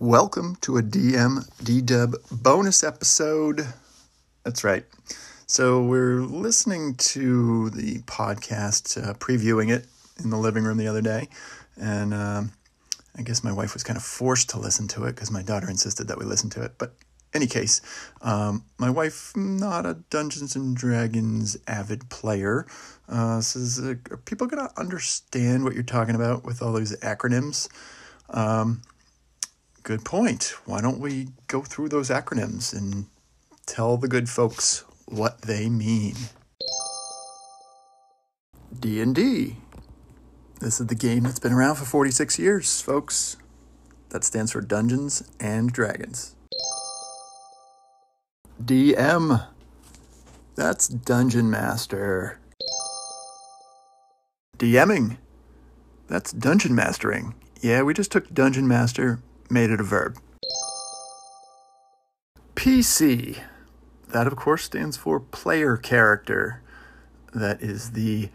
Welcome to a DM DDub bonus episode. That's right. So, we're listening to the podcast, uh, previewing it in the living room the other day. And um, I guess my wife was kind of forced to listen to it because my daughter insisted that we listen to it. But any case, um, my wife, not a Dungeons and Dragons avid player, uh, says, uh, Are people going to understand what you're talking about with all those acronyms? Um, good point. Why don't we go through those acronyms and tell the good folks what they mean? D&D. This is the game that's been around for 46 years, folks. That stands for Dungeons and Dragons. DM. That's Dungeon Master. DMing. That's Dungeon Mastering. Yeah, we just took Dungeon Master, made it a verb. PC. That, of course, stands for player character. That is the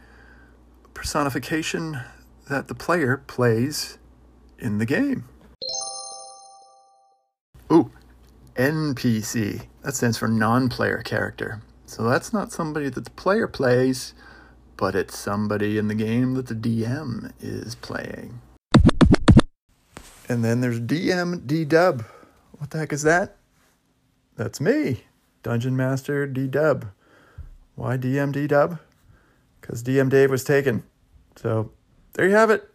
personification that the player plays in the game. Ooh, NPC. That stands for non player character. So that's not somebody that the player plays, but it's somebody in the game that the DM is playing. And then there's DM D Dub. What the heck is that? That's me, Dungeon Master D Dub. Why DM D Dub? Because DM Dave was taken. So there you have it.